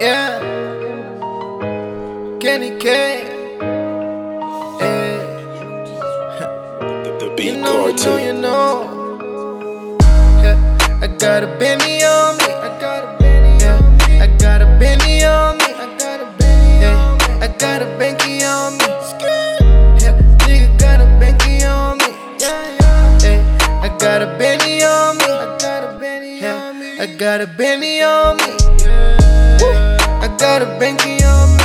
Yeah. Kenny K. Yeah. The, the beat know, you know, cartoon. you know. Yeah. I got a Benny on me. I got a Benny on me. I got a Benny on me. I got a Benny on me. I got a Benky on me. Yeah. Nigga got a Benky on me. Yeah, yeah. Hey, I got a Benny on me. I got a Benny on me. I got a Benny on me. Got a Benky on me.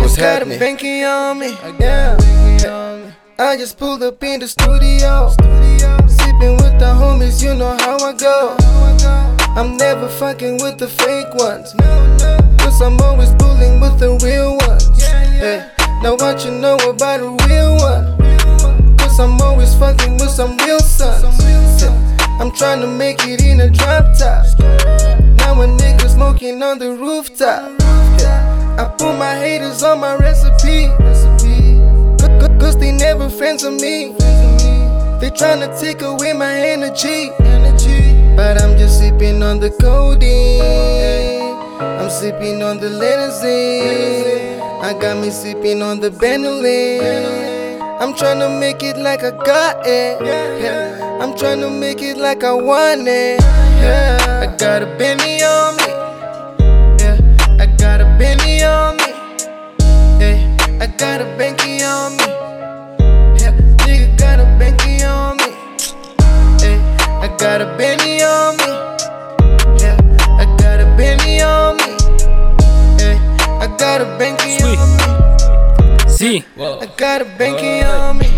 What's I got happening? a on me. Yeah. I just pulled up in the studio. Sipping with the homies, you know how I go. I'm never fucking with the fake ones. Cause I'm always bullying with the real ones. Hey, now what you know about a real one? Cause I'm always fucking with some real sons. I'm trying to make it in a drop top. Now a nigga smoking on the rooftop. I put my haters on my recipe. Cause- they never friends of me. They tryna take away my energy. But I'm just sipping on the codeine. I'm sipping on the limousine. I got me sipping on the Bentley. I'm tryna make it like I got it. I'm tryna make it like I want it. I got a Benny on got a Benky on me. Yeah. Nigga got a Benky on me. Hey, I got a Benny on me. Yeah, I got a Benny on me. Hey, I got a Benky Sweet. on me. Z. I got a Benky on me.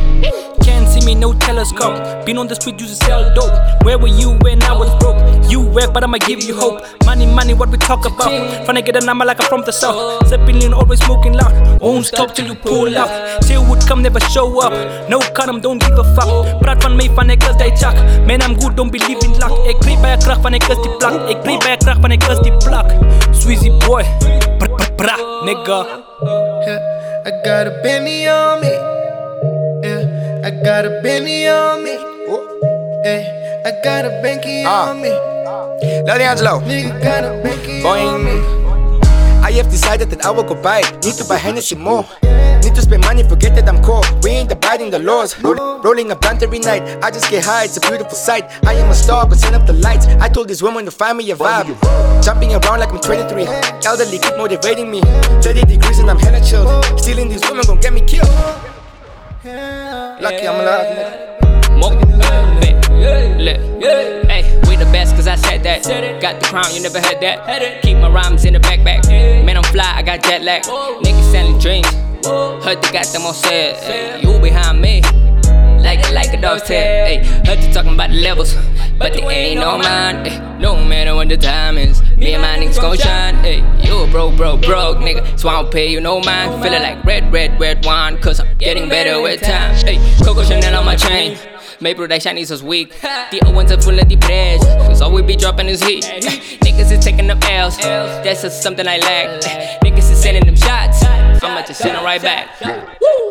Me, no telescope. Been on the street, used to sell dope. Where were you when I was broke? You were, but I'ma give you hope. Money, money, what we talk about. Tryna get a number like I'm from the south. Sipping lean, always smoking loud. Won't stop till you pull up. Say would come, never show up. No condom, don't give a fuck. Praat van mij van ik als die chak. Man, I'm good, don't believe in luck. Ik kreeg bij een kracht van ik als die plak. Ik kreeg bij een kracht van ik als die. Sweezy boy. Bra, bra, bra, nigga. I got a Benny on me. I got a Benny on me. Hey, I got a Benky Ah. on me. Lady Angelo. Nigga got a Benky Boing. on me. I have decided that I will go buy. Need to buy Hennessy more. Need to spend money, forget that I'm cool. We ain't abiding the laws. Roll- rolling a blunt every night. I just get high, it's a beautiful sight. I am a star, but send up the lights. I told this woman to find me a vibe. Jumping around like I'm 23. Elderly keep motivating me. 30 degrees and I'm hella chilled. Stealing these women gon' get me killed. Lucky I'm alive. nigga. Mo, bet, look, hey, we the best cause I said that. Got the crown, you never had that. Keep my rhymes in the backpack. Man, I'm fly, I got jet lag. Niggas selling dreams. Heard they got them on set. Ay, you behind me. Like, like a dog's tail. Hey, heard you talking about the levels. But they ain't no mine. Eh, Ay, no matter what the time is. Me and my niggas gon' shine. Hey, you a broke, broke, broke nigga. So I don't pay you no mind. Feeling like red, red, red wine. Cause I'm getting better with time. Hey, Coco Chanel on my chain. Maybe that Chinese was weak. The old ones are full of the praise. Cause all we be dropping is heat. Niggas is taking them L's. That's just something I lack. Niggas is sending them shots. I'ma just send them right back. Woo!